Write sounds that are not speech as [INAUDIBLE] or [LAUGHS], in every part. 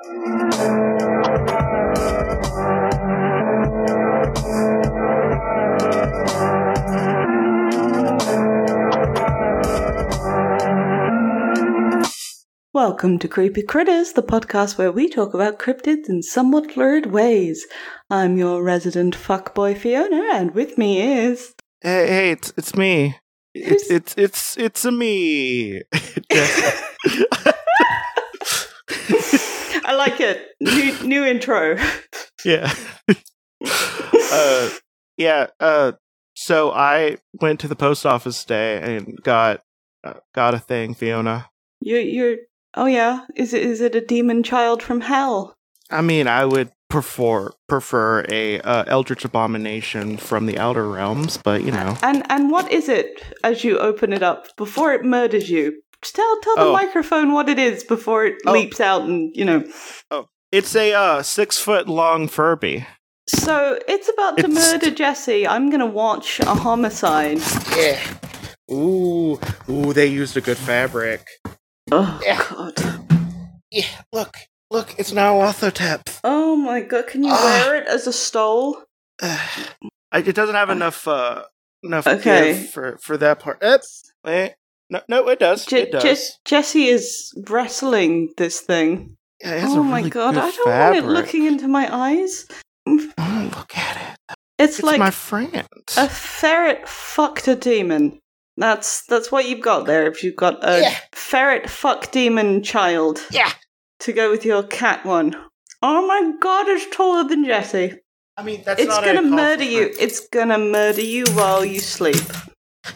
Welcome to Creepy Critters, the podcast where we talk about cryptids in somewhat lurid ways. I'm your resident fuckboy Fiona, and with me is. Hey, hey, it's it's me. It's it's it's it's a me. [LAUGHS] [LAUGHS] I like it. New, new intro. yeah. [LAUGHS] uh, yeah. Uh, so I went to the post office today and got uh, got a thing, Fiona. You're, you're. Oh yeah. Is it is it a demon child from hell? I mean, I would prefer prefer a uh, eldritch abomination from the outer realms, but you know, And and what is it as you open it up before it murders you? Just Tell tell the Oh. microphone what it is before it Oh. leaps out and you know. Oh, it's a uh, six foot long Furby. So it's about to It's- murder Jesse. I'm gonna watch a homicide. Yeah. Ooh, ooh, they used a good fabric. Oh Yeah. god. Yeah, look, look, it's now Othotep. Oh my god, can you Ah. wear it as a stole? [SIGHS] I, it doesn't have enough uh enough Okay. for for that part. Up, wait, no, no, it does. Je- it does. Je- Jesse is wrestling this thing. Yeah, Oh a my god, I don't fabric. want it looking into my eyes. Oh, look at it. It's, It's like my friend. a ferret fucked a demon. That's that's what you've got there. If you've got a Yeah. ferret fuck demon child yeah. to go with your cat one. Oh my god, it's taller than Jesse. I mean, that's it's not gonna murder you. It's gonna murder you while you sleep. Uh,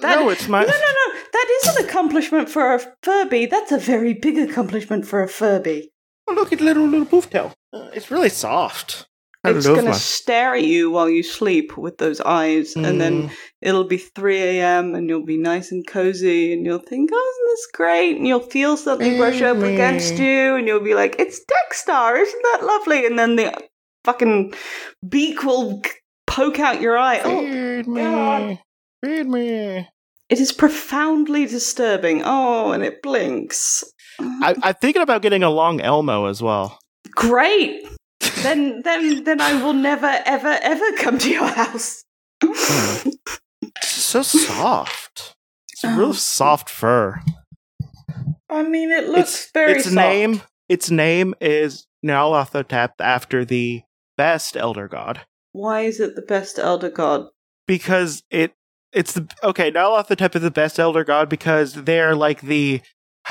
That- no, it's my. No, no, no. That is an accomplishment for a Furby. That's a very big accomplishment for a Furby. Oh, look at little little poof tail. Uh, it's really soft. I it's going to stare at you while you sleep with those eyes, and then Mm. it'll be 3 a.m., and you'll be nice and cozy, and you'll think, oh, isn't this great? And you'll feel something brush up Mm. against you, and you'll be like, it's Dexstar, isn't that lovely? And then the fucking beak will poke out your eye. Oh, Feed me. God. Feed me. It is profoundly disturbing. Oh, and it blinks. I, I'm thinking about getting a long Elmo as well. Great. [LAUGHS] then, then, then I will never, ever, ever come to your house. So soft. It's a real Oh. soft fur. I mean, it looks its very its soft. name its name is Nyarlathotep after the best elder god Why is it the best elder god? because it it's the okay Nyarlathotep is the type of the best elder god because they're like the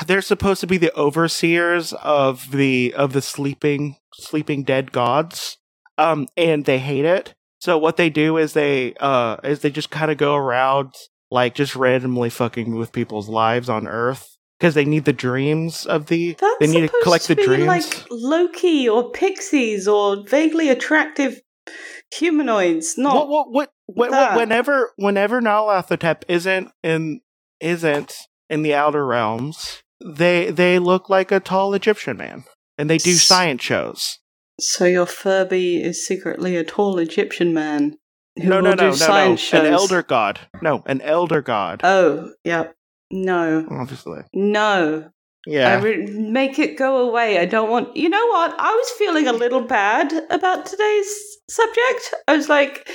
they're supposed to be the overseers of the of the sleeping sleeping dead gods um and they hate it so what they do is they uh is they just kind of go around like just randomly fucking with people's lives on earth because they need the dreams of the That's they need to supposed collect to the be dreams like Loki or pixies or vaguely attractive humanoids. Not what, what, what, what, whenever whenever Nyarlathotep isn't in isn't in the outer realms, they they look like a tall Egyptian man, and they do science shows. so. Your Furby is secretly a tall Egyptian man who no, will no, do no, no, no, science shows. an elder god. No, an elder god. Oh, yeah. No, obviously, no. Yeah. re- make it go away. I don't want. You know what? I was feeling a little bad about today's subject. I was like,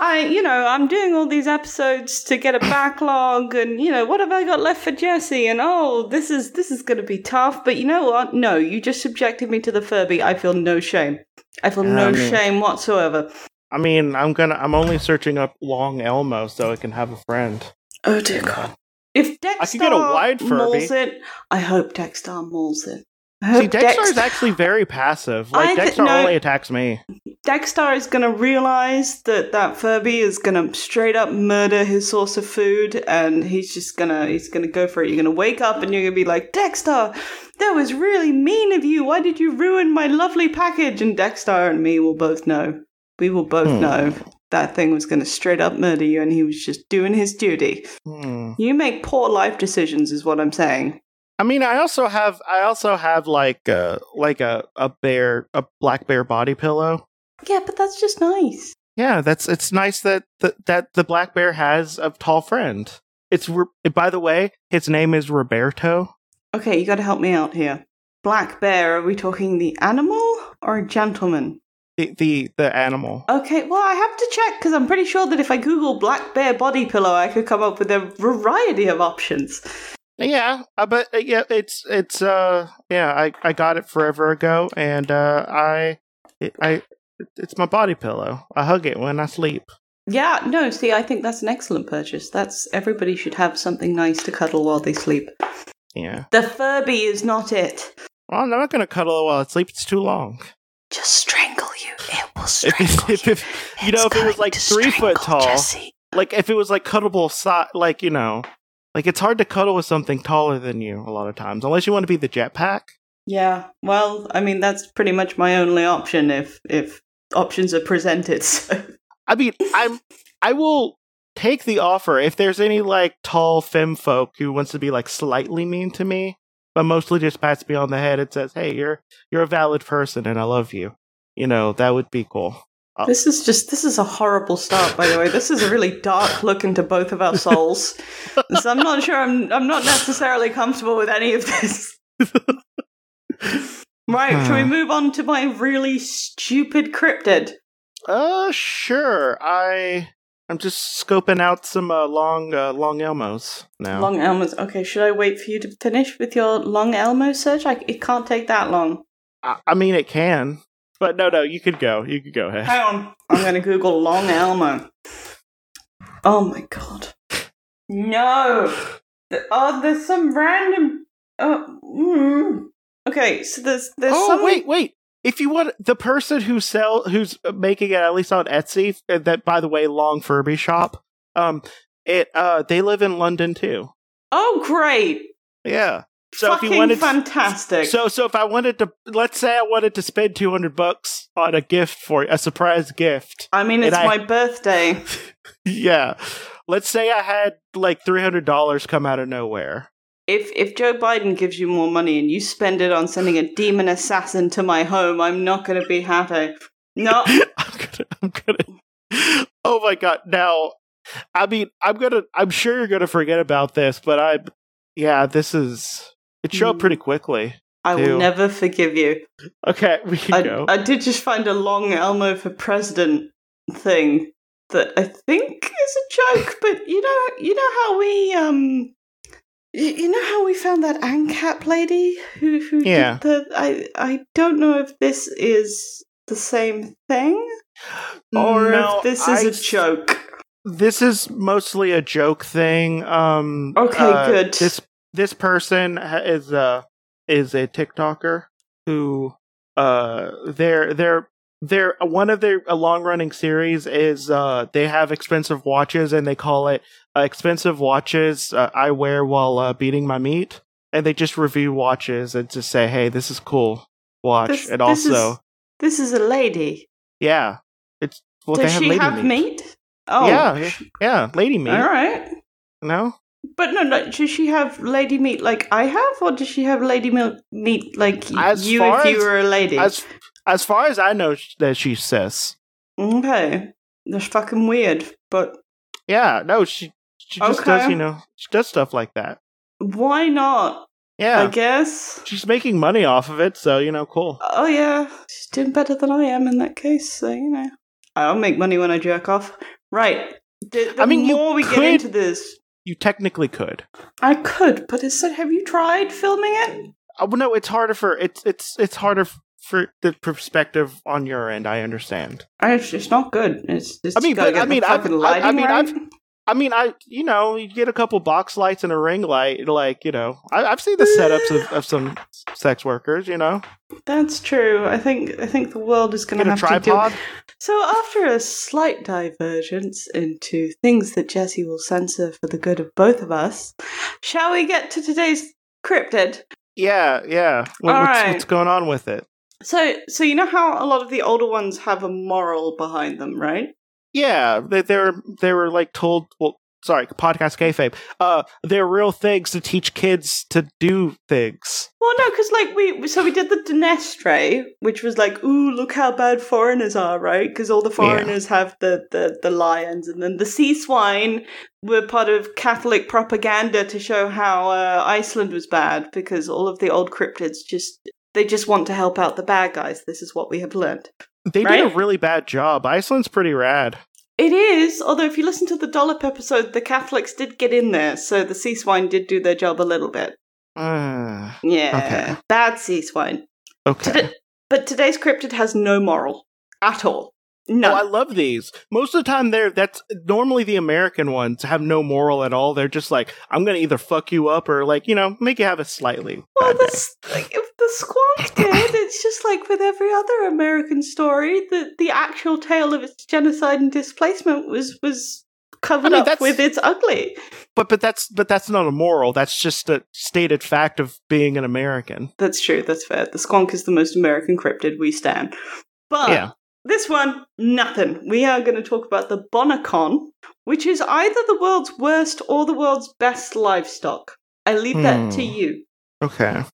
I, you know, I'm doing all these episodes to get a backlog, and you know, what have I got left for Jesse? And oh, this is this is going to be tough. But you know what? No, you just subjected me to the Furby. I feel no shame. I feel no I mean- shame whatsoever. I mean, I'm gonna. I'm only searching up Long Elmo so I can have a friend. Oh dear God! If Dexstar I could get a wide Furby. mauls it, I hope Dexstar mauls it. I hope See, Dexter Dex- is actually very passive. [LAUGHS] I Like thi- Dexter no. only attacks me. Dexter is going to realize that that Furby is going to straight up murder his source of food, and he's just gonna he's gonna go for it. You're gonna wake up and you're gonna be like, Dexter, that was really mean of you. Why did you ruin my lovely package? And Dexter and me will both know. We will both Hmm. know that thing was gonna straight up murder you, and he was just doing his duty. Hmm. You make poor life decisions, is what I'm saying. I mean, I also have I also have like a like a a bear a black bear body pillow. Yeah, but that's just nice. Yeah, that's it's nice that the, that the black bear has a tall friend. It's by the way, his name is Roberto. Okay, you got to help me out here. black bear, are we talking the animal or a gentleman? The the the animal. Okay, well, I have to check because I'm pretty sure that if I Google black bear body pillow, I could come up with a variety of options. Yeah, uh, but uh, yeah, it's it's uh yeah, I I got it forever ago, and uh I it, I it's my body pillow. I hug it when I sleep. Yeah, no, see, I think that's an excellent purchase. That's everybody should have something nice to cuddle while they sleep. Yeah. The Furby is not it. Well, I'm not gonna cuddle while I sleep. It's too long. Just strangle you. It will If, strangle if, you. if you know, It's if it was like three foot tall, Jesse. like if it was like cuddable, si- like you know, like it's hard to cuddle with something taller than you a lot of times, unless you want to be the jetpack. Yeah, well, I mean that's pretty much my only option if if options are presented. [LAUGHS] So I mean, I'm I will take the offer if there's any like tall femme folk who wants to be like slightly mean to me, but mostly just pats me on the head and says, "Hey, you're you're a valid person and I love you." You know, that would be cool. Oh. this is just this is a horrible start. By the way, this is a really dark look into both of our souls. [LAUGHS] so I'm not sure. I'm I'm not necessarily comfortable with any of this. right, shall we move on to my really stupid cryptid? Uh, sure. I I'm just scoping out some uh, long uh, long Elmos now. Long Elmo's. Okay, should I wait for you to finish with your Long Elmo search? I, it can't take that long. I, I mean, it can, but no, no, you could go. You could go ahead. Hang on. I'm going to Google Long Elmo. Oh my god. No! Oh, there's some random. Oh, mm. Okay, so there's there's oh some. wait, wait. If you want the person who sell who's making it at least on Etsy, that by the way, Long Furby Shop. Um, it uh they live in London too. Oh, great! Yeah. So Fucking if you wanted, fantastic. so so if I wanted to, let's say I wanted to spend two hundred bucks on a gift for a surprise gift. I mean, it's I- my birthday. [LAUGHS] yeah. Let's say I had like three hundred dollars come out of nowhere. If if Joe Biden gives you more money and you spend it on sending a demon assassin to my home, I'm not going to be happy. No. [LAUGHS] I'm gonna, I'm gonna. Oh my god! Now, I mean, I'm gonna. I'm sure you're gonna forget about this, but I'm. yeah, this is. It showed Mm. pretty quickly. I will never forgive you. Okay, [LAUGHS] we can I, go. I did just find a long Elmo for president thing that I think is a joke, but you know, you know how we um, you know how we found that ANCAP lady who who Yeah. did the I I don't know if this is the same thing or No, if this is I a joke. This is mostly a joke thing. Um. Okay, uh, good. This this person is a is a TikToker who uh they're they're they're one of their a long running series is uh they have expensive watches and they call it uh, expensive watches uh, I wear while uh, beating my meat and they just review watches and just say hey this is cool watch This- and this also is- This is a lady. yeah it's well Does have she have meat. meat? Oh, yeah yeah, lady meat All right. no But no, no. Does she have lady meat like I have, or does she have lady meat meat like As you if you as- were a lady? as as far as I know that she's cis okay, that's fucking weird. But Yeah, no, she she just does, you know, she does stuff like that. why not? Yeah, I guess. she's making money off of it, so you know, cool. Oh yeah, she's doing better than I am in that case. So you know, I'll make money when I jerk off. Right. The, the I mean, more we get into this, You technically could. I could. But it's, have you tried filming it? Oh, well, no, it's harder for it's it's it's harder for the perspective on your end. I understand. I, it's not good. It's, it's I mean, but, I mean, I've, I- I mean, right. I've- I mean, I you know, you get a couple box lights and a ring light, like you know, I, I've seen the setups of, of some sex workers. You know, That's true. I think I think the world is going to have to deal. tripod. So after a slight divergence into things that Jesse will censor for the good of both of us, shall we get to today's cryptid? Yeah, yeah. What, what's, right. what's going on with it? So so you know how a lot of the older ones have a moral behind them, right? Yeah, they they were they were like told. Well, sorry, podcast kayfabe. Uh, they're real things to teach kids to do things. Well, no, because like we so we did the Dinestre, which was like, ooh, look how bad foreigners are, right? Because all the foreigners have the, the the lions, and then the sea swine were part of Catholic propaganda to show how uh, Iceland was bad because all of the old cryptids just They just want to help out the bad guys. This is what we have learned. They did a really bad job. Iceland's pretty rad. It is, although if you listen to the Dollop episode, the Catholics did get in there, so the sea swine did do their job a little bit. Uh, Yeah, Okay. bad sea swine. okay. Today- but today's cryptid has no moral at all. No. Oh, I love these. Most of the time, they're that's normally the American ones have no moral at all. They're just like, I'm gonna either fuck you up or like, you know, make you have a slightly. well, day. like, the squonk did, it's just like with every other American story, the, the actual tale of its genocide and displacement was, was covered I mean, up with its ugly. But but that's but that's not a moral. That's just a stated fact of being an American. That's true, that's fair. The squonk is the most American cryptid we stand. But Yeah. this one, nothing. We are going to talk about the Bonacon, which is either the world's worst or the world's best livestock. I leave that to Hmm. you. Okay.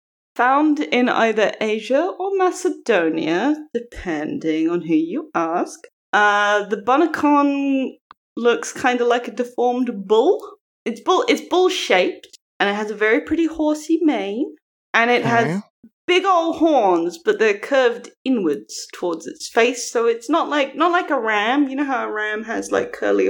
Found in either Asia or Macedonia, depending on who you ask. Uh, the Bonacon looks kind of like a deformed bull. It's bull. It's bull shaped, and it has a very pretty horsey mane, and it has big old horns, but they're curved inwards towards its face. So it's not like not like a ram. You know how a ram has like curly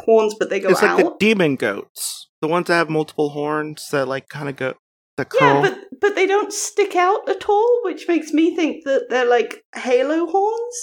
horns, but they go It's like out. the demon goats, the ones that have multiple horns that like kind of go that curl. yeah, but but they don't stick out at all, which makes me think that they're like halo horns.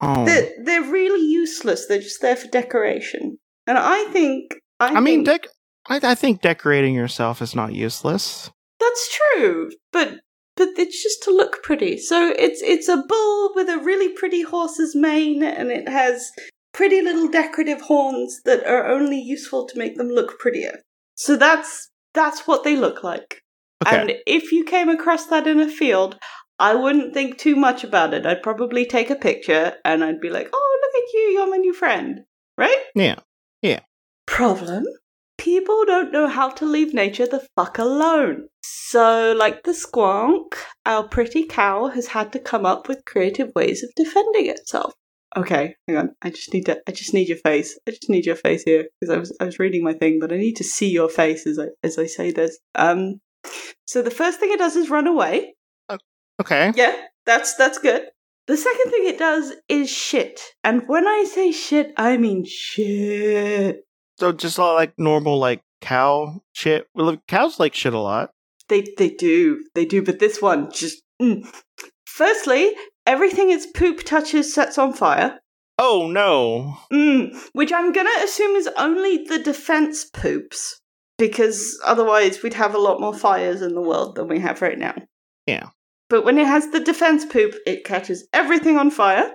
oh. They're they're really useless. They're just there for decoration. And I think I, I mean, dec- I, I think decorating yourself is not useless. that's true, but but it's just to look pretty. So it's it's a bull with a really pretty horse's mane, and it has pretty little decorative horns that are only useful to make them look prettier. So that's that's what they look like. Okay. And if you came across that in a field, I wouldn't think too much about it. I'd probably take a picture and I'd be like, "Oh, look at you, you're my new friend." Right? yeah. Yeah. Problem? People don't know how to leave nature the fuck alone. So, like the squonk, our pretty cow has had to come up with creative ways of defending itself. Okay, hang on. I just need to. I just need your face. I just need your face here because I was I was reading my thing, but I need to see your face as I as I say this. Um, so the first thing it does is run away. Okay. Yeah, that's that's good. The second thing it does is shit, and when I say shit, I mean shit. So just like normal like cow shit. Well, cows like shit a lot. They they do they do, but this one just. Mm. Firstly, everything its poop touches sets on fire. Oh no. Mm, which I'm gonna assume is only the defense poops, because otherwise we'd have a lot more fires in the world than we have right now. Yeah. But when it has the defense poop, it catches everything on fire.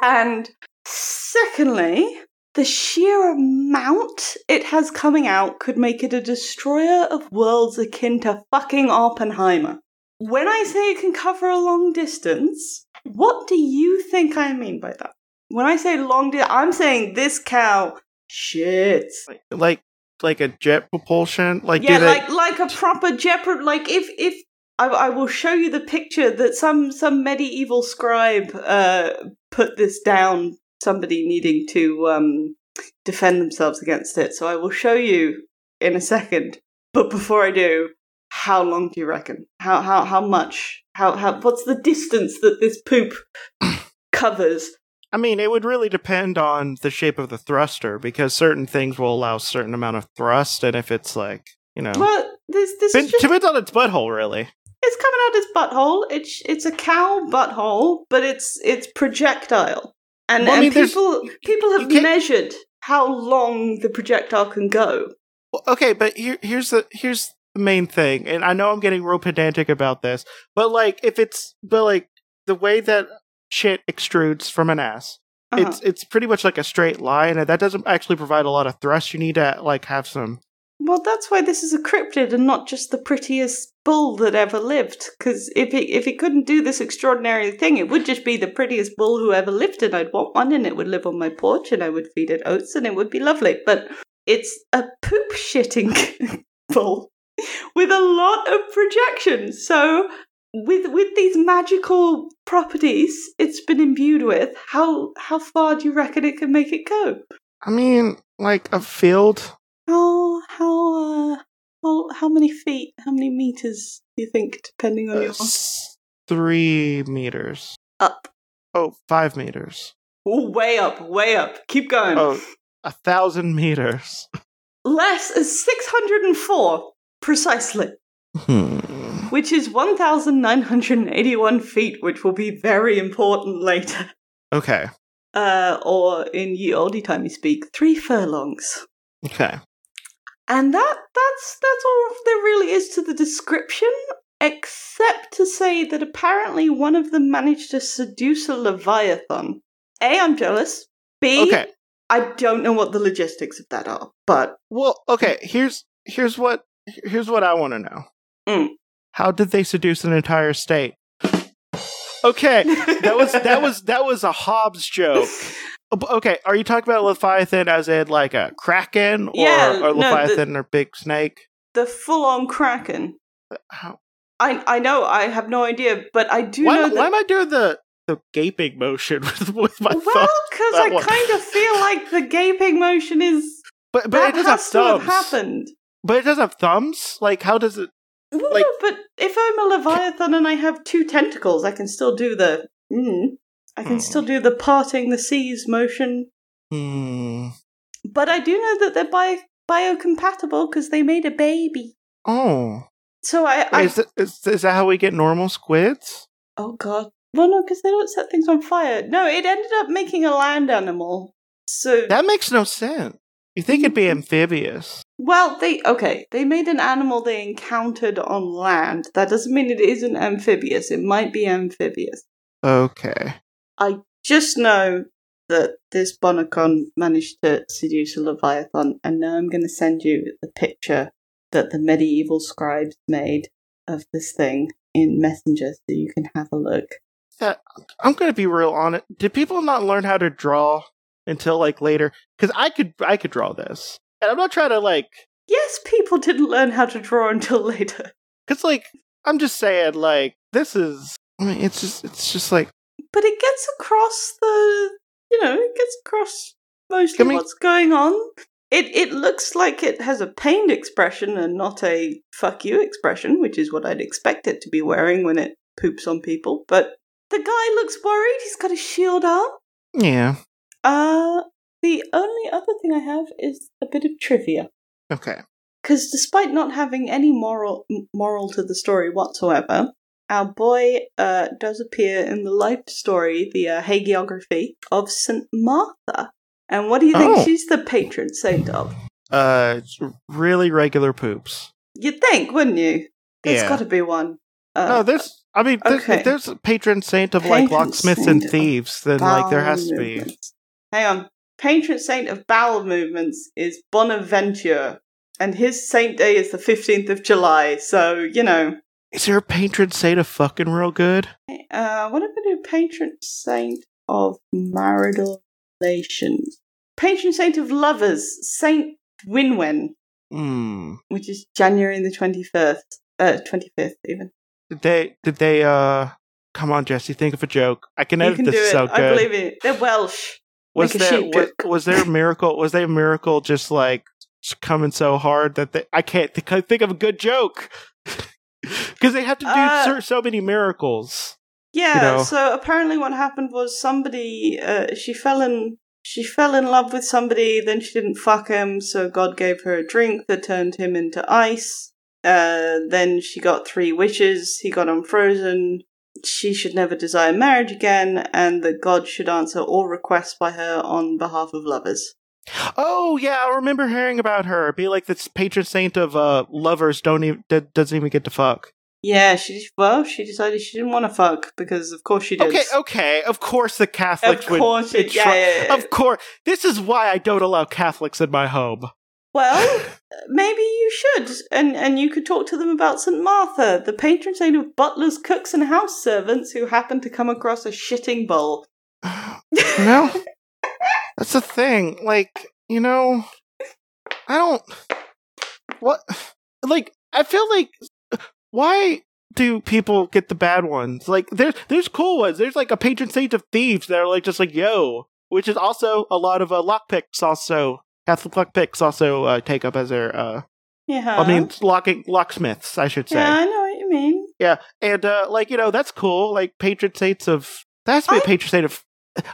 And secondly, the sheer amount it has coming out could make it a destroyer of worlds akin to fucking Oppenheimer. When I say it can cover a long distance, what do you think I mean by that? When I say long distance, I'm saying this cow shits. Like like, a jet propulsion. Like yeah, they, like like a proper jeopard. Like if if I, I will show you the picture that some some medieval scribe uh put this down. Somebody needing to um defend themselves against it. So I will show you in a second. But before I do, how long do you reckon? How how how much? How how what's the distance that this poop [COUGHS] covers? I mean, it would really depend on the shape of the thruster because certain things will allow a certain amount of thrust, and if it's like you know, Well, this this it is just depends on its butthole, really. it's coming out its butthole. It's it's a cow butthole, but it's it's projectile, and, Well, I mean, there's- people people have measured how long the projectile can go. Well, okay, but here, here's the here's the main thing, and I know I'm getting real pedantic about this, but like if it's but like the way that shit extrudes from an ass, Uh-huh. it's it's pretty much like a straight line, and that doesn't actually provide a lot of thrust. You need to like have some. Well, that's why this is a cryptid and not just the prettiest bull that ever lived. Because if it if it couldn't do this extraordinary thing, it would just be the prettiest bull who ever lived, and I'd want one, and it would live on my porch, and I would feed it oats, and it would be lovely. But it's a poop shitting [LAUGHS] bull with a lot of projection. So with with these magical properties it's been imbued with, how how far do you reckon it can make it go? I mean, like a field. How how uh how how many feet, how many meters do you think, depending on uh, your three meters. Up. Oh, five meters. Ooh, way up, way up. Keep going. Oh, a thousand meters. Less is 604, precisely, Hmm. Which is 1,981 feet, which will be very important later. Okay. Uh, or in ye oldie timey speak, three furlongs. Okay. And that that's that's all there really is to the description, except to say that apparently one of them managed to seduce a leviathan. A, I'm jealous. B, Okay. I don't know what the logistics of that are, but Well, okay. Here's here's what here's what I want to know. Mm. How did they seduce an entire state? Okay, that was that was that was a Hobbes joke. Okay, are you talking about Leviathan as in like a kraken or, Yeah, or no, the- Leviathan or big snake? the full-on kraken. Uh, how, I I know I have no idea, but I do why, know that. why am I doing the the gaping motion [LAUGHS] with, with my well, thumb? because I one. kind of feel like the gaping motion is But but that it doesn't have has to have thumbs. happened. But it doesn't have thumbs. Like how does it? Well, Like- no, but if I'm a leviathan and I have two tentacles, I can still do the. Mm, I can Hmm. still do the parting the seas motion. Hmm. But I do know that they're bio biocompatible because they made a baby. Oh, So I. I is, that- is is that how we get normal squids? oh god. Well, no, because they don't set things on fire. No, it ended up making a land animal. So That makes no sense. You think it'd be amphibious? Well, they okay. They made an animal they encountered on land. That doesn't mean it isn't amphibious. It might be amphibious. Okay. I just know that this Bonacon managed to seduce a leviathan, and now I'm going to send you the picture that the medieval scribes made of this thing in Messenger, so you can have a look. That I'm gonna be real honest. Did people not learn how to draw until like later? Because I could I could draw this, and I'm not trying to like. Yes, people didn't learn how to draw until later, Because like I'm just saying like this is. I mean, it's just it's just like but it gets across the. You know, it gets across mostly I mean- what's going on. It it looks like it has a pained expression and not a fuck you expression, which is what I'd expect it to be wearing when it poops on people. But the guy looks worried. He's got a shield up. yeah. Uh, the only other thing I have is a bit of trivia. Okay. Because despite not having any moral moral to the story whatsoever, our boy uh, does appear in the life story, the uh, hagiography of Saint Martha. And what do you think Oh. she's the patron saint of? Uh, really regular poops. You'd think, wouldn't you? There's Yeah. got to be one. Uh, no, there's. I mean, there's, okay. if there's a patron saint of like locksmiths and thieves, then like there has to be. movements. Hang on. Patron saint of bowel movements is Bonaventure. And his saint day is the 15th of July. So, you know. Is there a patron saint of fucking real good? Uh, what if I do patron saint of marital relations? Patron saint of lovers, Saint Dwynwen, Hmm. which is January the 21st. Uh, 25th, even. Did they? Did they? Uh, come on, Jesse. Think of a joke. I can edit can this do it. so good. I believe it. They're Welsh. Was there was, [LAUGHS] was there a miracle? Was there a miracle just like coming so hard that they, I can't think, think of a good joke [LAUGHS] because they have to do Uh, so, so many miracles. Yeah, you know. so apparently what happened was somebody uh, she fell in she fell in love with somebody, then she didn't fuck him, so God gave her a drink that turned him into ice. Uh, then she got three wishes, he got unfrozen. She should never desire marriage again, and that God should answer all requests by her on behalf of lovers. Oh yeah, I remember hearing about her. Be like this patron saint of uh lovers don't even doesn't even get to fuck. Yeah, she well, she decided she didn't want to fuck because of course she did. Okay, okay. Of course the Catholics Of would. course would yeah, yeah, yeah. Of course. This is why I don't allow Catholics in my home. Well, maybe you should, and and you could talk to them about Saint Martha, the patron saint of butlers, cooks, and house servants who happen to come across a shitting bowl. [SIGHS] no. That's the thing. Like, you know, I don't. What? Like, I feel like. Why do people get the bad ones? Like, there's there's cool ones. There's like a patron saint of thieves that are like just like yo, which is also a lot of uh, lockpicks. Also, Catholic lockpicks also uh, take up as their. uh yeah, I mean, locking locksmiths, I should say. yeah, I know what you mean. Yeah, and uh, like you know, that's cool. Like patron saints of that has to be a patron saint of.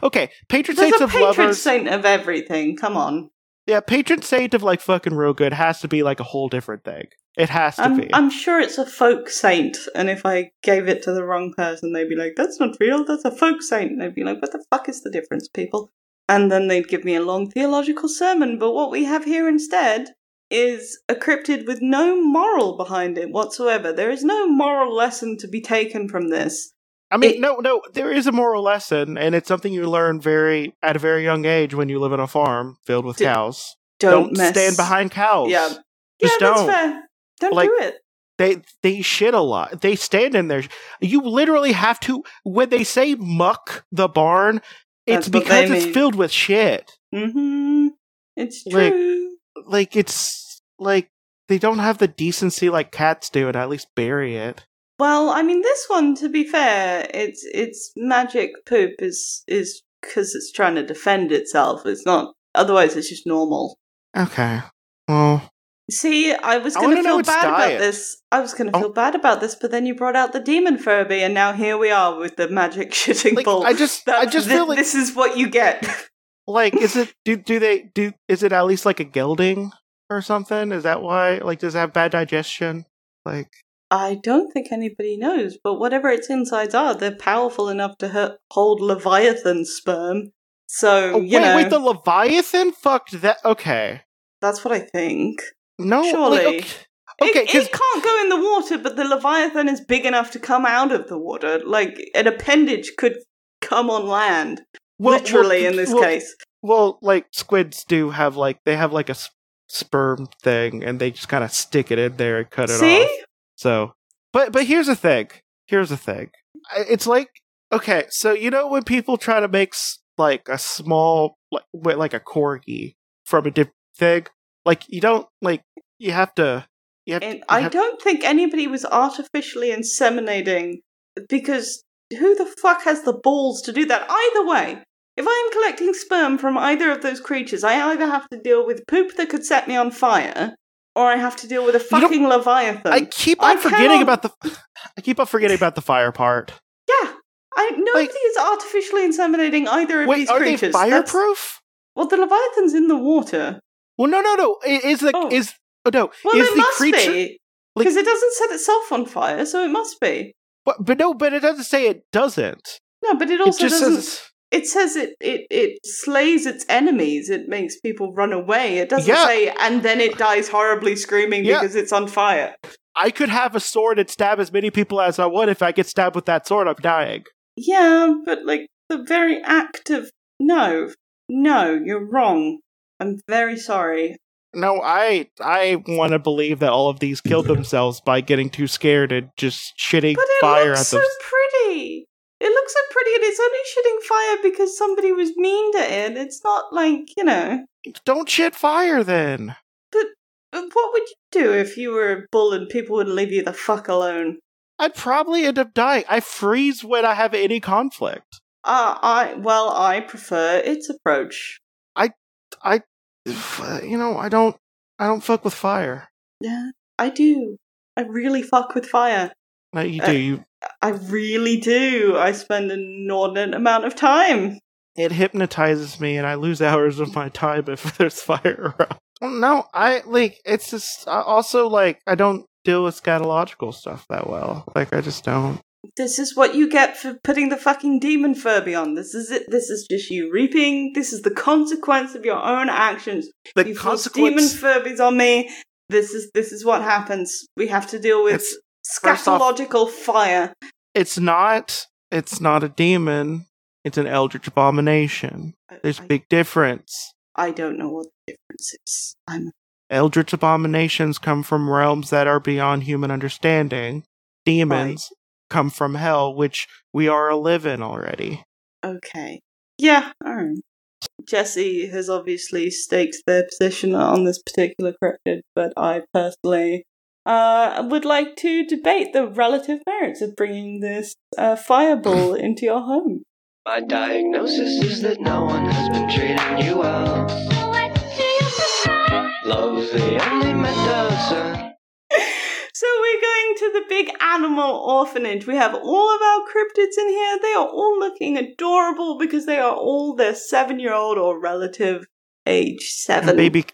Okay, patron There's saints of patron lovers. saint of everything. Come on. Yeah, patron saint of like fucking real good has to be like a whole different thing. It has to I'm, be. I'm sure it's a folk saint, and if I gave it to the wrong person, they'd be like, "That's not real. That's a folk saint." And I'd be like, "What the fuck is the difference, people?" And then they'd give me a long theological sermon. But what we have here instead is a cryptid with no moral behind it whatsoever. There is no moral lesson to be taken from this. I mean, it- no, no, there is a moral lesson, and it's something you learn very at a very young age when you live on a farm filled with D- cows. Don't, Don't stand behind cows. Yeah, Just yeah, that's don't. fair. Don't Like- do it. They they shit a lot. They stand in there. You literally have to when they say muck the barn, That's what because it's filled with shit. Mm-hmm. It's Like- true. Like it's like they don't have the decency like cats do and at least bury it. Well, I mean, this one, to be fair, it's it's magic poop is is because it's trying to defend itself. It's not. Otherwise, it's just normal. Okay. Well, See, I was going to feel bad about this. I was going to Oh. feel bad about this, but then you brought out the demon Furby, and now here we are with the magic [LAUGHS] shitting like. I just I just thi- feel like this is what you get. like is it [LAUGHS] do do they do is it at least like a gelding or something? Is that why like does it have bad digestion? Like I don't think anybody knows, but whatever its insides are, they're powerful enough to hurt, hold Leviathan sperm. So oh, you wait, know, wait, the Leviathan fucked that okay. that's what I think. No, like, Surely. okay, okay, it, it can't go in the water, but the Leviathan is big enough to come out of the water. Like an appendage could come on land, well, literally well, in this well, case. Well, like squids do have like they have like a s- sperm thing, and they just kind of stick it in there and cut it See? off. So, but but here's the thing. Here's the thing. It's like okay, so you know when people try to make like a small like like a corgi from a different thing, like you don't like you have to. You have, And you I have- don't think anybody was artificially inseminating because who the fuck has the balls to do that? Either way, if I am collecting sperm from either of those creatures, I either have to deal with poop that could set me on fire, or I have to deal with a fucking leviathan. I keep I on forgetting cannot- about the. I keep on forgetting about the fire part. yeah, I nobody is artificially inseminating either of Wait, these are they creatures. That's- fireproof? Well, the leviathan's in the water. Well, no, no, no. Is the Oh. is oh no Well, is it the must creature? be like- because it doesn't set itself on fire, so it must be. But, but no, but it doesn't say it doesn't. No, but it It also just doesn't. says it says it, it it slays its enemies. It makes people run away. It doesn't Yeah. say, and then it dies horribly screaming Yeah. because it's on fire. I could have a sword and stab as many people as I want. If I get stabbed with that sword, I'm dying. Yeah, but like the very act of no, no, you're wrong. I'm very sorry. No, I I want to believe that all of these killed themselves by getting too scared and just shitting But it fire looks at so pretty. It looks so pretty, and it's only shitting fire because somebody was mean to it. It's not like you know. Don't shit fire then. But what would you do if you were a bull and people wouldn't leave you the fuck alone? I'd probably end up dying. I freeze when I have any conflict. Uh, I well, I prefer its approach. I, you know, I don't, I don't fuck with fire. Yeah, I do. I really fuck with fire. No, you do. You, I really do. I spend an inordinate amount of time. it hypnotizes me, and I lose hours of my time if [LAUGHS] there's fire around. No, I like. It's just I also like I don't deal with scatological stuff that well. Like I just don't. This is what you get for putting the fucking demon Furby on. This is it. This is just you reaping. This is the consequence of your own actions. The you force demon consequence. Furbies on me. This is this is what happens. We have to deal with It's- first off- scatological fire. It's not. It's not a demon. It's an eldritch abomination. There's I- a big difference. I don't know what the difference is. I'm Eldritch abominations come from realms that are beyond human understanding. Demons come from hell, which we are a live in already. okay. Yeah, alright. Jesse has obviously staked their position on this particular cryptid, but I personally uh, would like to debate the relative merits of bringing this uh, fireball [LAUGHS] into your home. My diagnosis is that no one has been treating you well. Love's the only medicine. So we're going to the big animal orphanage. We have all of our cryptids in here. They are all looking adorable because they are all their seven-year-old or relative age seven. And baby,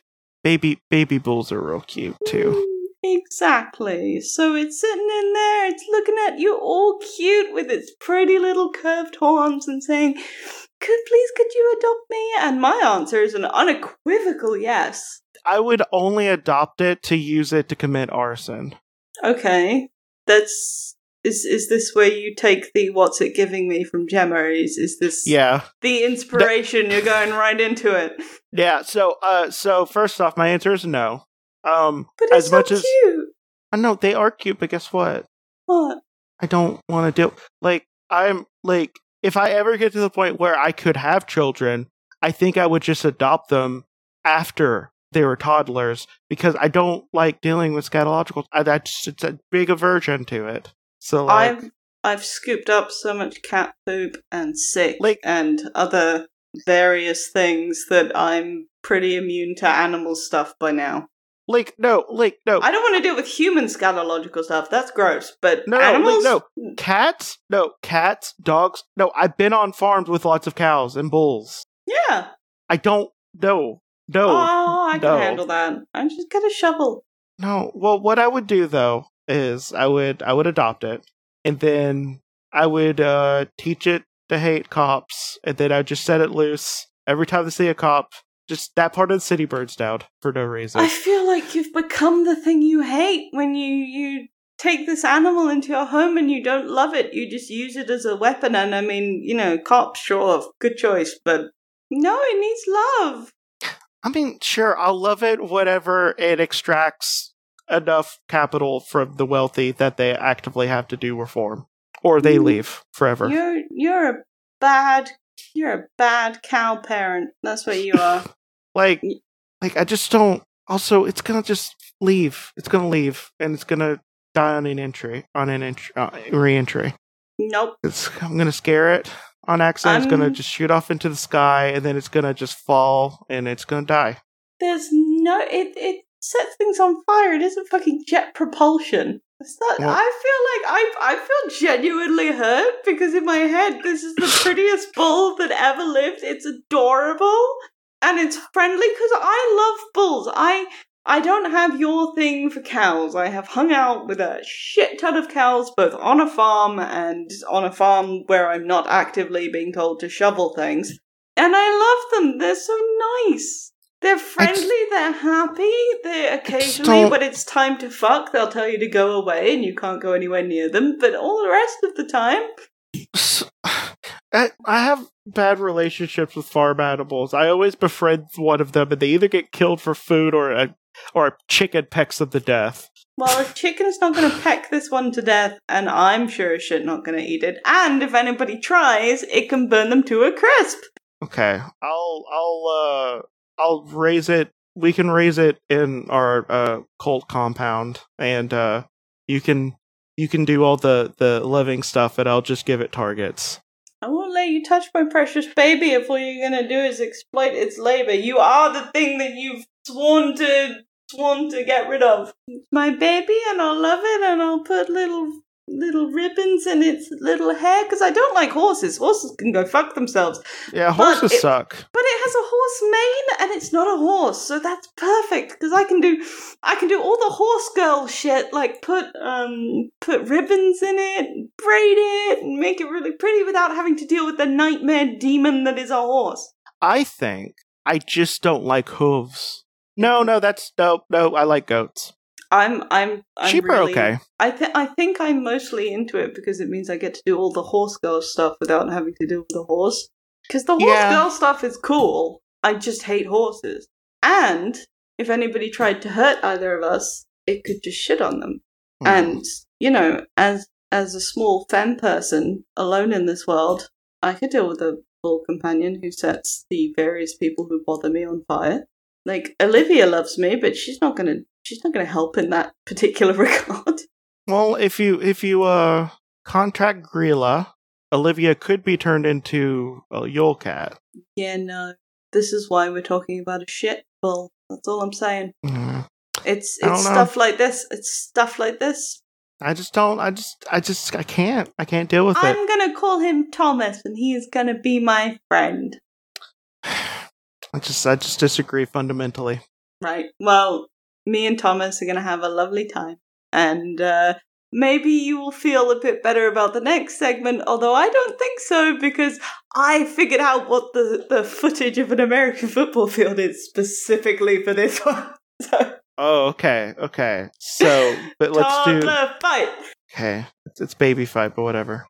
baby, baby bulls are real cute too. Mm, Exactly. So it's sitting in there, it's looking at you all cute with its pretty little curved horns and saying, Could please could you adopt me? And my answer is an unequivocal yes. I would only adopt it to use it to commit arson. Okay. That's is is this where you take the what's it giving me from Gemmaries? Is this Yeah, the inspiration? You're going right into it. yeah. So, uh, so first off, my answer is no. Um, But it's as so much as cute. I know they are cute, but guess what? What? I don't want to do like I'm like if I ever get to the point where I could have children, I think I would just adopt them after they were toddlers because I don't like dealing with scatological. I, that's it's a big aversion to it. So like, I've I've scooped up so much cat poop and sick Like- and other various things that I'm pretty immune to animal stuff by now. like no, like no, I don't want to deal with human scatological stuff. That's gross. But No, like, no. cats, no cats, dogs. No, I've been on farms with lots of cows and bulls. yeah. I don't. No, no. oh, I can no. handle that. I'm just get a shovel. No. Well, what I would do though is I would I would adopt it, and then I would uh teach it to hate cops, and then I'd just set it loose every time they see a cop. Just that part of the city burns down for no reason. I feel like you've become the thing you hate when you you take this animal into your home and you don't love it. You just use it as a weapon. And I mean, you know, cops, sure, good choice, but no, it needs love. I mean, sure, I'll love it whatever it extracts enough capital from the wealthy that they actively have to do reform, or they Mm. leave forever. You're you're a bad you're a bad cow parent. That's what you are. [LAUGHS] like like i just don't also it's gonna just leave it's gonna leave and it's gonna die on an entry on an entry uh, re-entry nope. it's i'm gonna scare it on accident it's gonna um, just shoot off into the sky and then it's gonna just fall and it's gonna die There's no it it sets things on fire. It isn't fucking jet propulsion. It's not. Well- I feel like I I feel genuinely hurt because in my head this is the [LAUGHS] prettiest bull that ever lived. It's adorable and it's friendly because I love bulls. I I don't have your thing for cows. I have hung out with a shit ton of cows both on a farm and on a farm where I'm not actively being told to shovel things. And I love them. They're so nice. They're friendly, they're happy, they occasionally when it's time to fuck, they'll tell you to go away and you can't go anywhere near them, but all the rest of the time, [SIGHS] I have bad relationships with farm animals i always befriend one of them and they either get killed for food or a or a chicken pecks them to death well, a chicken's not going to peck this one to death, and I'm sure as shit not going to eat it. And if anybody tries, it can burn them to a crisp. Okay, I'll I'll uh I'll raise it. We can raise it in our uh cult compound, and uh you can you can do all the the living stuff, and I'll just give it targets. I won't let you touch my precious baby if all you're to do is exploit its labor. You are the thing that you've sworn to sworn to get rid of. My baby, and I'll love it, and I'll put little little ribbons in its little hair because I don't like horses. Horses can go fuck themselves. Yeah, horses it- suck. But it has a horse mane and it's not a horse, so that's perfect because I can do I can do all the horse girl shit like put um put ribbons in it, braid it, and make it really pretty without having to deal with the nightmare demon that is a horse. I think I just don't like hooves. No, no, that's no, no. I like goats. I'm I'm, I'm Sheep really, are okay. I think I think I'm mostly into it because it means I get to do all the horse girl stuff without having to deal with the horse. Because the horse Yeah. girl stuff is cool. I just hate horses. And if anybody tried to hurt either of us, it could just shit on them. Hmm. And you know, as as a small femme person alone in this world, I could deal with a bull companion who sets the various people who bother me on fire. Like Olivia loves me, but she's not gonna she's not gonna help in that particular [LAUGHS] regard. Well, if you if you uh contract Grýla, Olivia could be turned into a Yule cat. yeah, no. This is why we're talking about a shit bull. That's all I'm saying. Mm. It's it's know. stuff like this. It's stuff like this. I just don't. I just. I just. I can't. I can't deal with it. I'm gonna call him Thomas, and he is gonna be my friend. [SIGHS] I just. I just disagree fundamentally. Right. Well, me and Thomas are gonna have a lovely time, and uh, maybe you will feel a bit better about the next segment. Although I don't think so, because I figured out what the the footage of an American [LAUGHS] football field is specifically for this [LAUGHS] one. So, Oh, okay, okay. So, but let's do. fight. Okay, it's, it's baby fight, but whatever.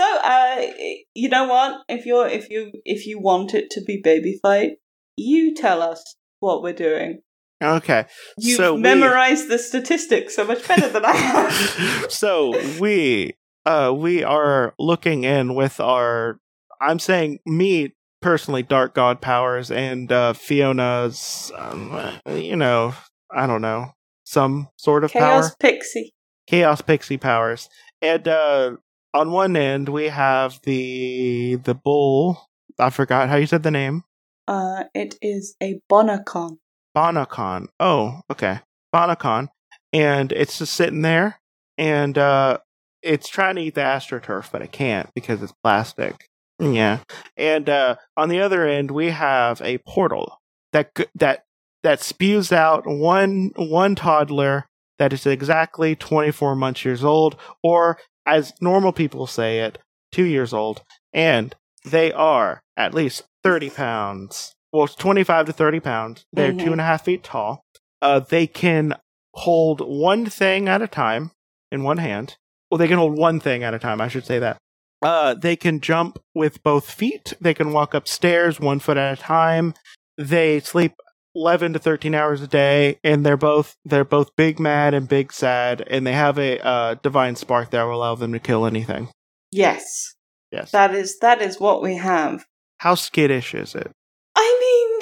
So, uh, you know what? If you're if you if you want it to be baby fight, you tell us what we're doing. Okay, You've so we- memorized the statistics so much better than I [LAUGHS] have. so we uh we are looking in with our i'm saying me personally dark god powers and uh fiona's um, you know i don't know some sort of Chaos power Pixie. chaos pixie powers and uh on one end we have the the bull i forgot how you said the name Uh, it is a Bonacon. Bonacon. Oh, okay. Bonacon. And it's just sitting there and uh it's trying to eat the astroturf, but it can't because it's plastic. Yeah. And uh on the other end we have a portal that that that spews out one one toddler that is exactly 24 months years old or as normal people say it, 2 years old and they are at least 30 pounds. Well, it's 25 to 30 pounds. They're Mhm. two and a half feet tall. Uh, they can hold one thing at a time in one hand. Well, they can hold one thing at a time. I should say that. Uh, they can jump with both feet. They can walk upstairs one foot at a time. They sleep 11 to 13 hours a day, and they're both they're both big mad and big sad, and they have a uh, divine spark that will allow them to kill anything. Yes, Yes. that is that is what we have. How skittish is it? I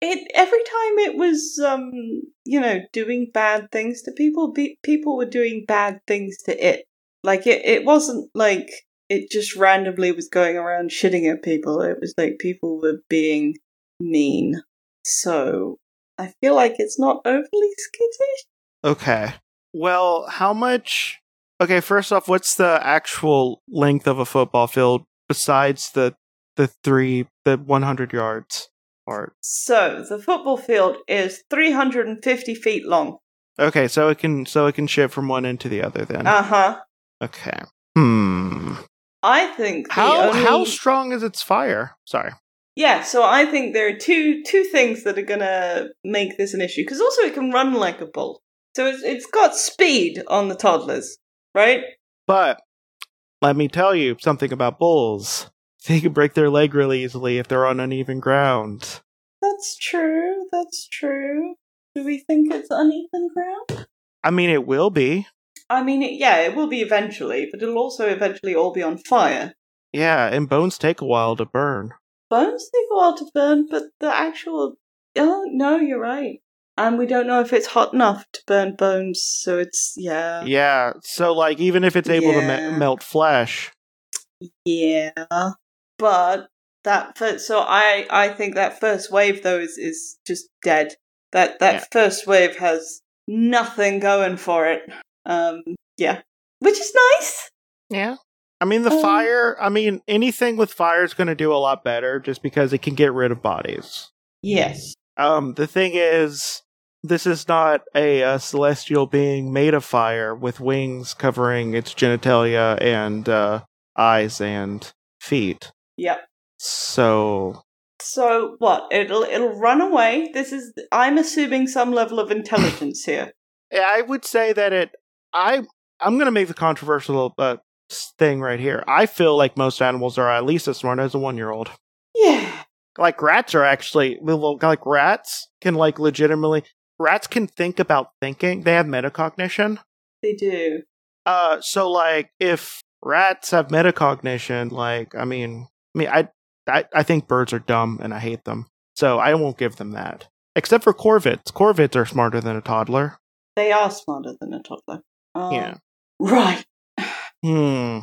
mean, it every time it was um you know doing bad things to people, be, people were doing bad things to it. Like it, it wasn't like it just randomly was going around shitting at people. It was like people were being mean. So I feel like it's not overly skittish. Okay. Well, how much? Okay, first off, what's the actual length of a football field besides the the three the one hundred yards part? So the football field is 350 feet long. Okay, so it can so it can shift from one end to the other then. Uh huh. okay. Hmm. I think the How only... how strong is its fire? Sorry. Yeah, so I think there are two two things that are gonna make this an issue because also it can run like a bull, so it's it's got speed on the toddlers, right? But let me tell you something about bulls. [LAUGHS] They can break their leg really easily if they're on uneven ground. That's true. That's true. Do we think it's uneven ground? I mean, it will be. I mean, it, yeah, it will be eventually, but it'll also eventually all be on fire. Yeah, and bones take a while to burn. Bones take a while to burn, but the actual oh no, you're right. And we don't know if it's hot enough to burn bones, so it's yeah, Yeah, so like even if it's able to me- melt flesh, yeah. But that first, so I I think that first wave though is is just dead. That that Yeah. first wave has nothing going for it. Um, yeah, which is nice. yeah. I mean the Um, fire. I mean anything with fire is going to do a lot better, just because it can get rid of bodies. Yes. Um, the thing is, this is not a, uh celestial being made of fire with wings covering its genitalia and uh, eyes and feet. Yep. So So what? It'll it'll run away. This is I'm assuming some level of intelligence here. [LAUGHS] Yeah, I would say that it. I I'm gonna make the controversial uh, thing right here. I feel like most animals are at least as smart as a one year old. Yeah. Like rats are actually like rats can like legitimately rats can think about thinking. They have metacognition. They do. Uh, so like if rats have metacognition, like I mean, I mean, I I I think birds are dumb and I hate them, so I won't give them that. except for corvids. Corvids are smarter than a toddler. They are smarter than a toddler. Um, Yeah. Right. Hmm.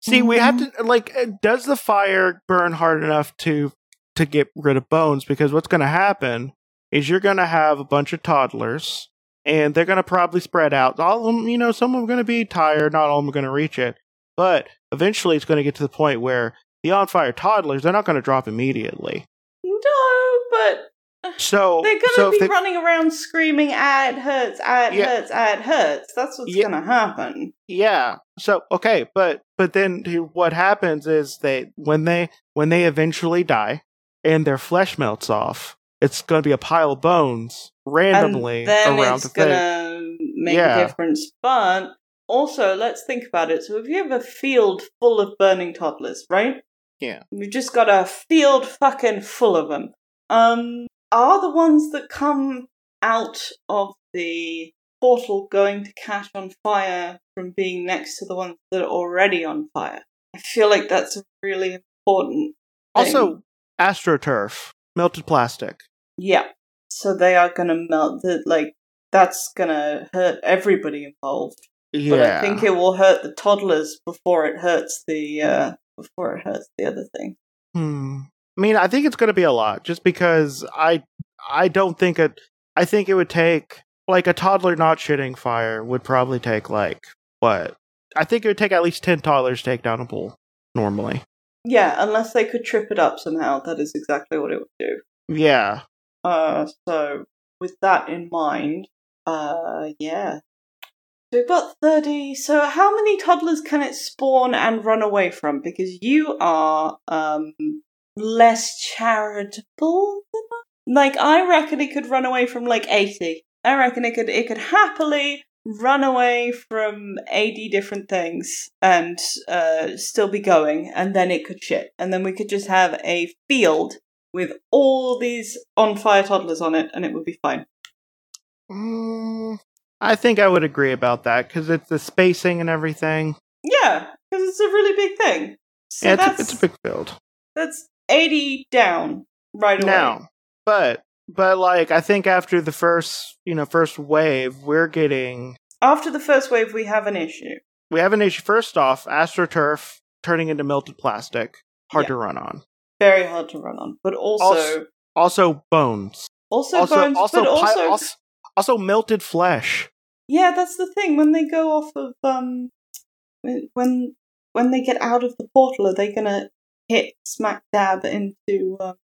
See, we have to like. uh, Does the fire burn hard enough to to get rid of bones? Because what's going to happen is you're going to have a bunch of toddlers, and they're going to probably spread out. All of them, you know, some of them are going to be tired. Not all of them are going to reach it, but eventually, it's going to get to the point where the on fire toddlers they're not going to drop immediately. No, but So they're gonna so be they- running around screaming, "Ah, it hurts! Ah, it Yeah. hurts! Ah, it hurts!" That's what's Yeah. gonna happen. Yeah. So okay, but but then what happens is they when they when they eventually die and their flesh melts off, it's going to be a pile of bones randomly around it's the thing. gonna make Yeah. a difference. But also, let's think about it. So, if you have a field full of burning toddlers, right? Yeah. You've just got a field fucking full of them. Um, are the ones that come out of the portal going to catch on fire from being next to the ones that are already on fire? I feel like that's a really important. Also, astroturf, melted plastic. Yeah. So they are gonna melt the like that's gonna hurt everybody involved. Yeah. But I think it will hurt the toddlers before it hurts the uh before it hurts the other thing. Hmm. I mean, I think it's going to be a lot, just because I I don't think it. I think it would take like a toddler not shitting fire would probably take like what? I think it would take at least ten toddlers to take down a pool normally. Yeah, unless they could trip it up somehow, that is exactly what it would do. Yeah. Uh so with that in mind, uh yeah. So we've got thirty so how many toddlers can it spawn and run away from? Because you are um less charitable like I reckon it could run away from like eighty. I reckon it could it could happily run away from 80 different things and uh, still be going and then it could shit and then we could just have a field with all these on fire toddlers on it and it would be fine Mm, I think I would agree about that because it's the spacing and everything. yeah because it's a really big thing so yeah, it's a, it's a big build. that's 80 down right away. Now but but like i think after the first you know first wave we're getting after the first wave we have an issue. We have an issue. First off astroturf turning into melted plastic hard Yeah. to run on. Very hard to run on but also Also- also bones. Also, also bones also, but pi- also, also also melted flesh. Yeah that's the thing. When they go off of um when when they get out of the portal are they gonna hit smack dab into um,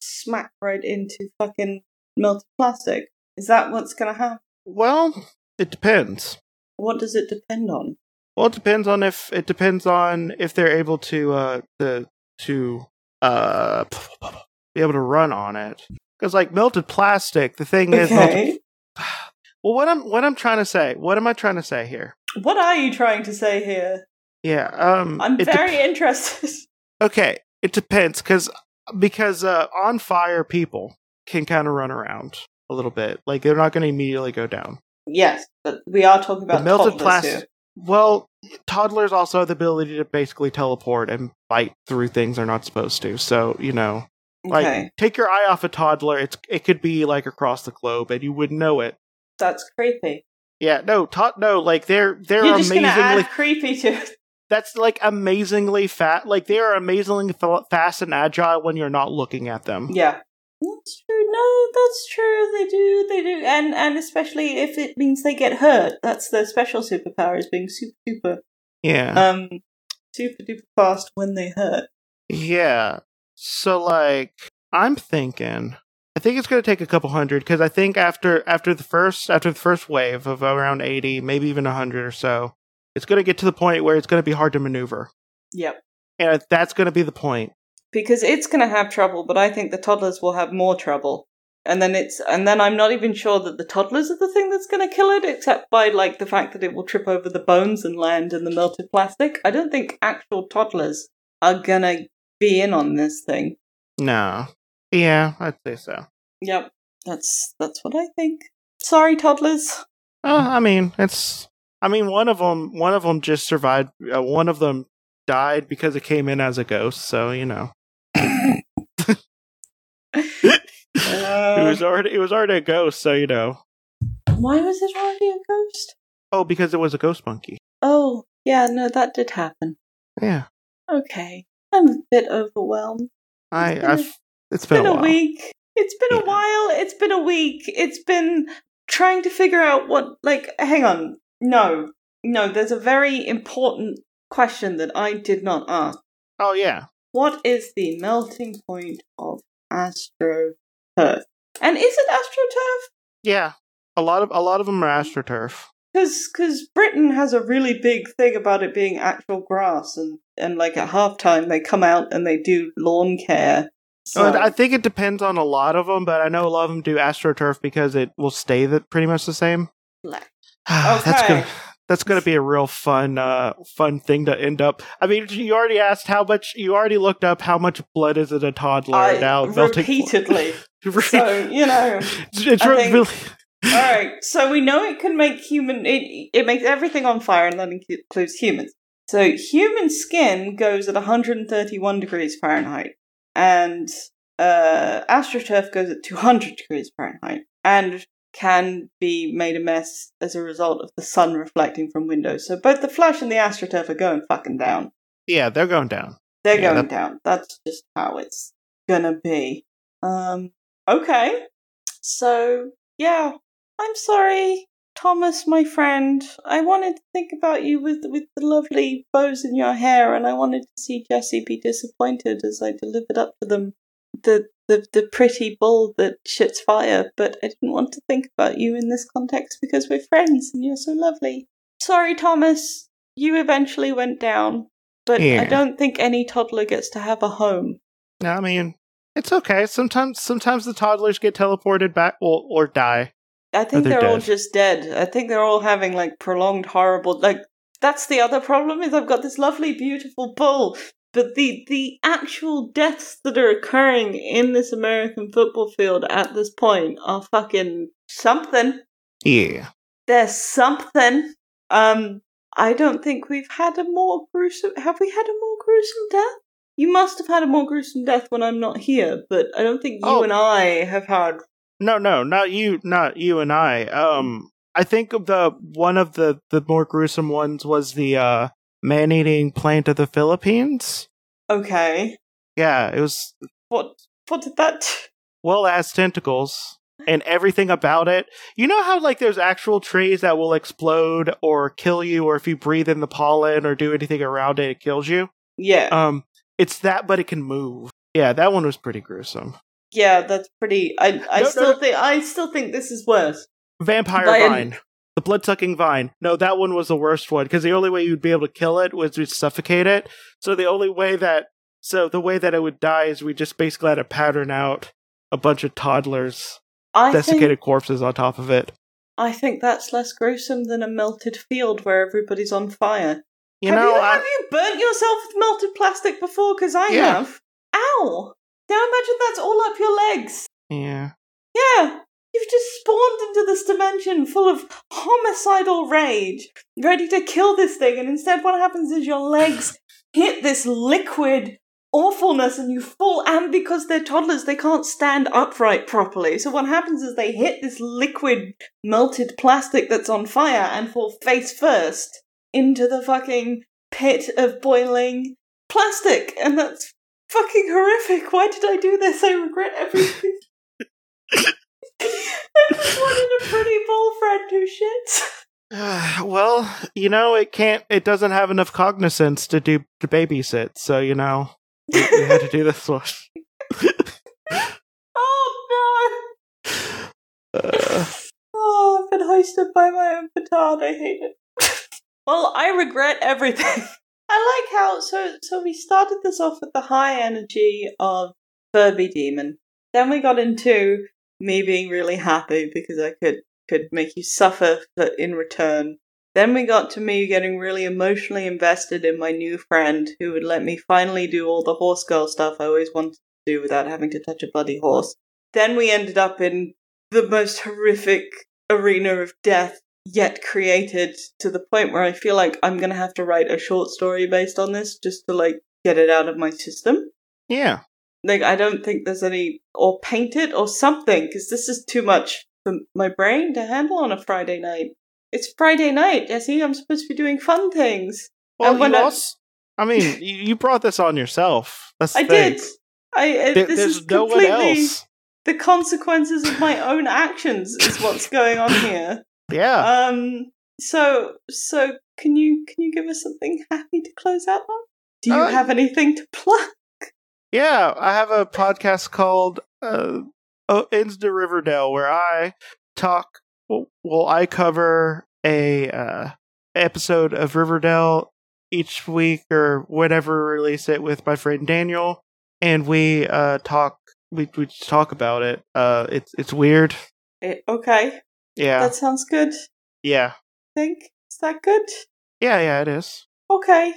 smack right into fucking melted plastic. Is that what's gonna happen? Well it depends. What does it depend on? Well it depends on if it depends on if they're able to uh to to uh be able to run on it. Because like melted plastic the thing is melted [SIGHS] Well, what I'm what I'm trying to say, what am I trying to say here? what are you trying to say here? Yeah, um, i'm very interested [LAUGHS] okay. It depends because because uh, on fire people can kind of run around a little bit, like they're not going to immediately go down. yes but we are talking about the melted plastic. here. Well, toddlers also have the ability to basically teleport and bite through things they're not supposed to. So you know, like okay take your eye off a toddler, it's it could be like across the globe, and you wouldn't know it. that's creepy Yeah, no, tot no, like they're they're you're just amazingly creepy to it that's like amazingly fat. Like they are amazingly fa- fast and agile when you're not looking at them. Yeah. That's true. No, that's true. They do. They do. And and especially if it means they get hurt. That's their special superpower is being super super Yeah, um super duper fast when they hurt. yeah. So like, I'm thinking, I think it's going to take a couple hundred because I think after after the first after the first wave of around eighty, maybe even hundred or so, it's going to get to the point where it's going to be hard to maneuver, Yep. and that's going to be the point. Because it's gonna have trouble, but I think the toddlers will have more trouble. And then it's and then I'm not even sure that the toddlers are the thing that's gonna kill it, except by like the fact that it will trip over the bones and land in the melted plastic. I don't think actual toddlers are gonna be in on this thing. No, yeah, I'd say so. Yep. That's that's what I think. Sorry, toddlers. Uh, I mean, it's. I mean, one of them. One of them just survived. Uh, one of them died because it came in as a ghost. So you know. [LAUGHS] it was already it was already a ghost, so you know. Why was it already a ghost? Oh, because it was a ghost monkey. Oh, yeah, no, that did happen. Yeah, Okay. I'm a bit overwhelmed. I It's been a- I've it's It's been, been, a, a, week. It's been Yeah. a while. It's been a week. It's been trying to figure out what, like, hang on. No. No, there's a very important question that I did not ask. Oh yeah, What is the melting point of AstroTurf? And is it AstroTurf? yeah. A lot of a lot of them are astroturf. Because cuz Britain has a really big thing about it being actual grass, and, and like at halftime they come out and they do lawn care. So, I think it depends on a lot of them, but I know a lot of them do astroturf because it will stay that pretty much the same. Black. [SIGHS] that's Okay. gonna that's gonna be a real fun uh fun thing to end up. I mean, you already asked how much. You already looked up how much blood is in a toddler I now. repeatedally. [LAUGHS] so you know. [LAUGHS] it's, it's really- think- All right. So we know it can make human. It it makes everything on fire, and that includes humans. So human skin goes at 131 degrees Fahrenheit, and uh, astroturf goes at 200 degrees Fahrenheit, and can be made a mess as a result of the sun reflecting from windows. So both the Flash and the astroturf are going fucking down. yeah, they're going down. They're Yeah, going that- down. That's just how it's gonna be. Um. Okay. So yeah, I'm sorry, Thomas, my friend. I wanted to think about you with with the lovely bows in your hair, and I wanted to see Jesse be disappointed as I delivered up to them the the the pretty bull that shits fire. But I didn't want to think about you in this context because we're friends, and you're so lovely. Sorry, Thomas. You eventually went down. But I don't think any toddler gets to have a home. No, I mean, it's okay. Sometimes sometimes the toddlers get teleported back or or die. I think they're they're all just dead. I think they're all having like prolonged horrible like that's the other problem is I've got this lovely beautiful bull, but the the actual deaths that are occurring in this American football field at this point are fucking something. Yeah. There's something. Um I don't think we've had a more gruesome have we had a more gruesome death? You must have had a more gruesome death when I'm not here, but I don't think you Oh. and I have had No, no, not you, not you and I. Um, I think the one of the the more gruesome ones was the uh man-eating plant of the Philippines. Okay. Yeah, it was What what did that well as tentacles and everything about it. You know how like there's actual trees that will explode or kill you, or if you breathe in the pollen or do anything around it, it kills you. Yeah. Um, it's that, but it can move. Yeah, that one was pretty gruesome. yeah, that's pretty I I No, still no. think I still think this is worse. Vampire By an- vine. The blood sucking vine. No, that one was the worst one because the only way you'd be able to kill it was to suffocate it. So the only way that so the way that it would die is we just basically had to pattern out a bunch of toddlers, I desiccated think corpses on top of it. I think that's less gruesome than a melted field where everybody's on fire. You have know, you, I, have you burnt yourself with melted plastic before? Because I Yeah. have. Ow! Now imagine that's all up your legs. yeah. Yeah, you've just spawned into this dimension full of homicidal rage, ready to kill this thing, and instead what happens is your legs [LAUGHS] hit this liquid awfulness and you fall, and because they're toddlers, they can't stand upright properly. So what happens is they hit this liquid melted plastic that's on fire and fall face first into the fucking pit of boiling plastic, and that's fucking horrific. Why did I do this? I regret everything. [LAUGHS] I just wanted a pretty bull friend who shits. [SIGHS] well, you know, it can't. It doesn't have enough cognizance to do to babysit. So you know, we, we had to do this one. [LAUGHS] Oh Uh, no! Oh, I've been hoisted by my own petard. I hate it. [LAUGHS] well, I regret everything. [LAUGHS] I like how so so we started this off with the high energy of Furby Demon. Then we got into me being really happy because I could could make you suffer in return. Then we got to me getting really emotionally invested in my new friend who would let me finally do all the horse girl stuff I always wanted to do without having to touch a bloody horse. Then we ended up in the most horrific arena of death yet created to the point where I feel like I'm gonna have to write a short story based on this just to like get it out of my system. yeah. Like, I don't think there's any, or paint it or something, because this is too much for my brain to handle on a Friday night. It's Friday night, Jesse. I'm supposed to be doing fun things. Well, And when you I- also, I mean, [LAUGHS] you, you brought this on yourself. That's I thing. did. I. Uh, There- this there's is no one completely else. the consequences of my own actions is what's going on here. [LAUGHS] Yeah. Um. So so can you can you give us something happy to close out on? Do you Uh, have anything to [LAUGHS] plug? Yeah, I have a podcast called uh, oh, Ends to Riverdale where I talk. Well, I cover a uh, episode of Riverdale each week or whenever we release it with my friend Daniel, and we uh, talk. We we just talk about it. Uh, it's it's weird. Eh, okay, Yeah, that sounds good. yeah, I think is that good? yeah, yeah. It is. Okay,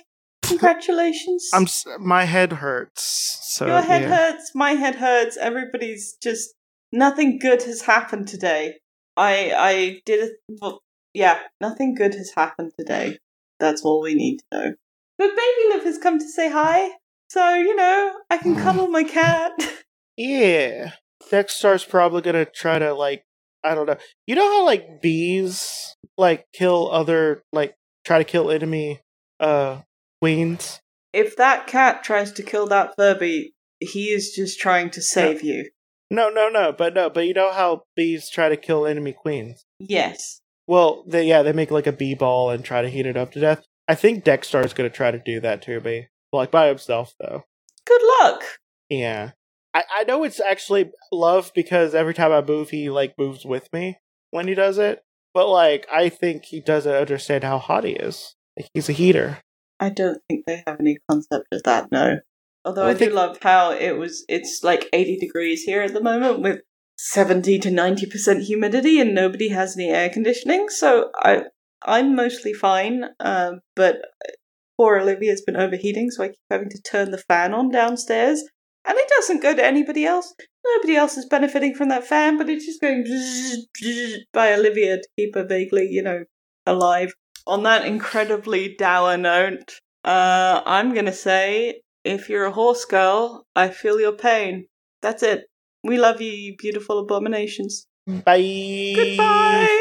congratulations. I'm s- my head hurts. So Your head yeah. hurts. My head hurts. Everybody's just nothing good has happened today. I I did a well, yeah. Nothing good has happened today. That's all we need to know. But Baby Liv has come to say hi, so you know I can cuddle my cat. [LAUGHS] Yeah. Dexter's probably gonna try to like I don't know. You know how like bees like kill other like try to kill enemy uh queens? if that cat tries to kill that Furby, he is just trying to save you. No, no, no, but no, but you know how bees try to kill enemy queens? Yes. Well, they yeah, they make like a bee ball and try to heat it up to death. I think Dexter's gonna try to do that to bee. Like by himself though. Good luck. Yeah. I, I know it's actually love because every time I move he like moves with me when he does it. But like I think he doesn't understand how hot he is. Like he's a heater. I don't think they have any concept of that, no. Although Well, I, I do love how it was it's like 80 degrees here at the moment with 70 to 90% humidity and nobody has any air conditioning, so I I'm mostly fine, um, but poor Olivia's been overheating, so I keep having to turn the fan on downstairs, and it doesn't go to anybody else. Nobody else is benefiting from that fan, but it's just going [LAUGHS] by Olivia to keep her vaguely, you know, alive on that incredibly dour note, uh, I'm gonna say if you're a horse girl, I feel your pain. That's it. We love you, you beautiful abominations. Bye. Goodbye.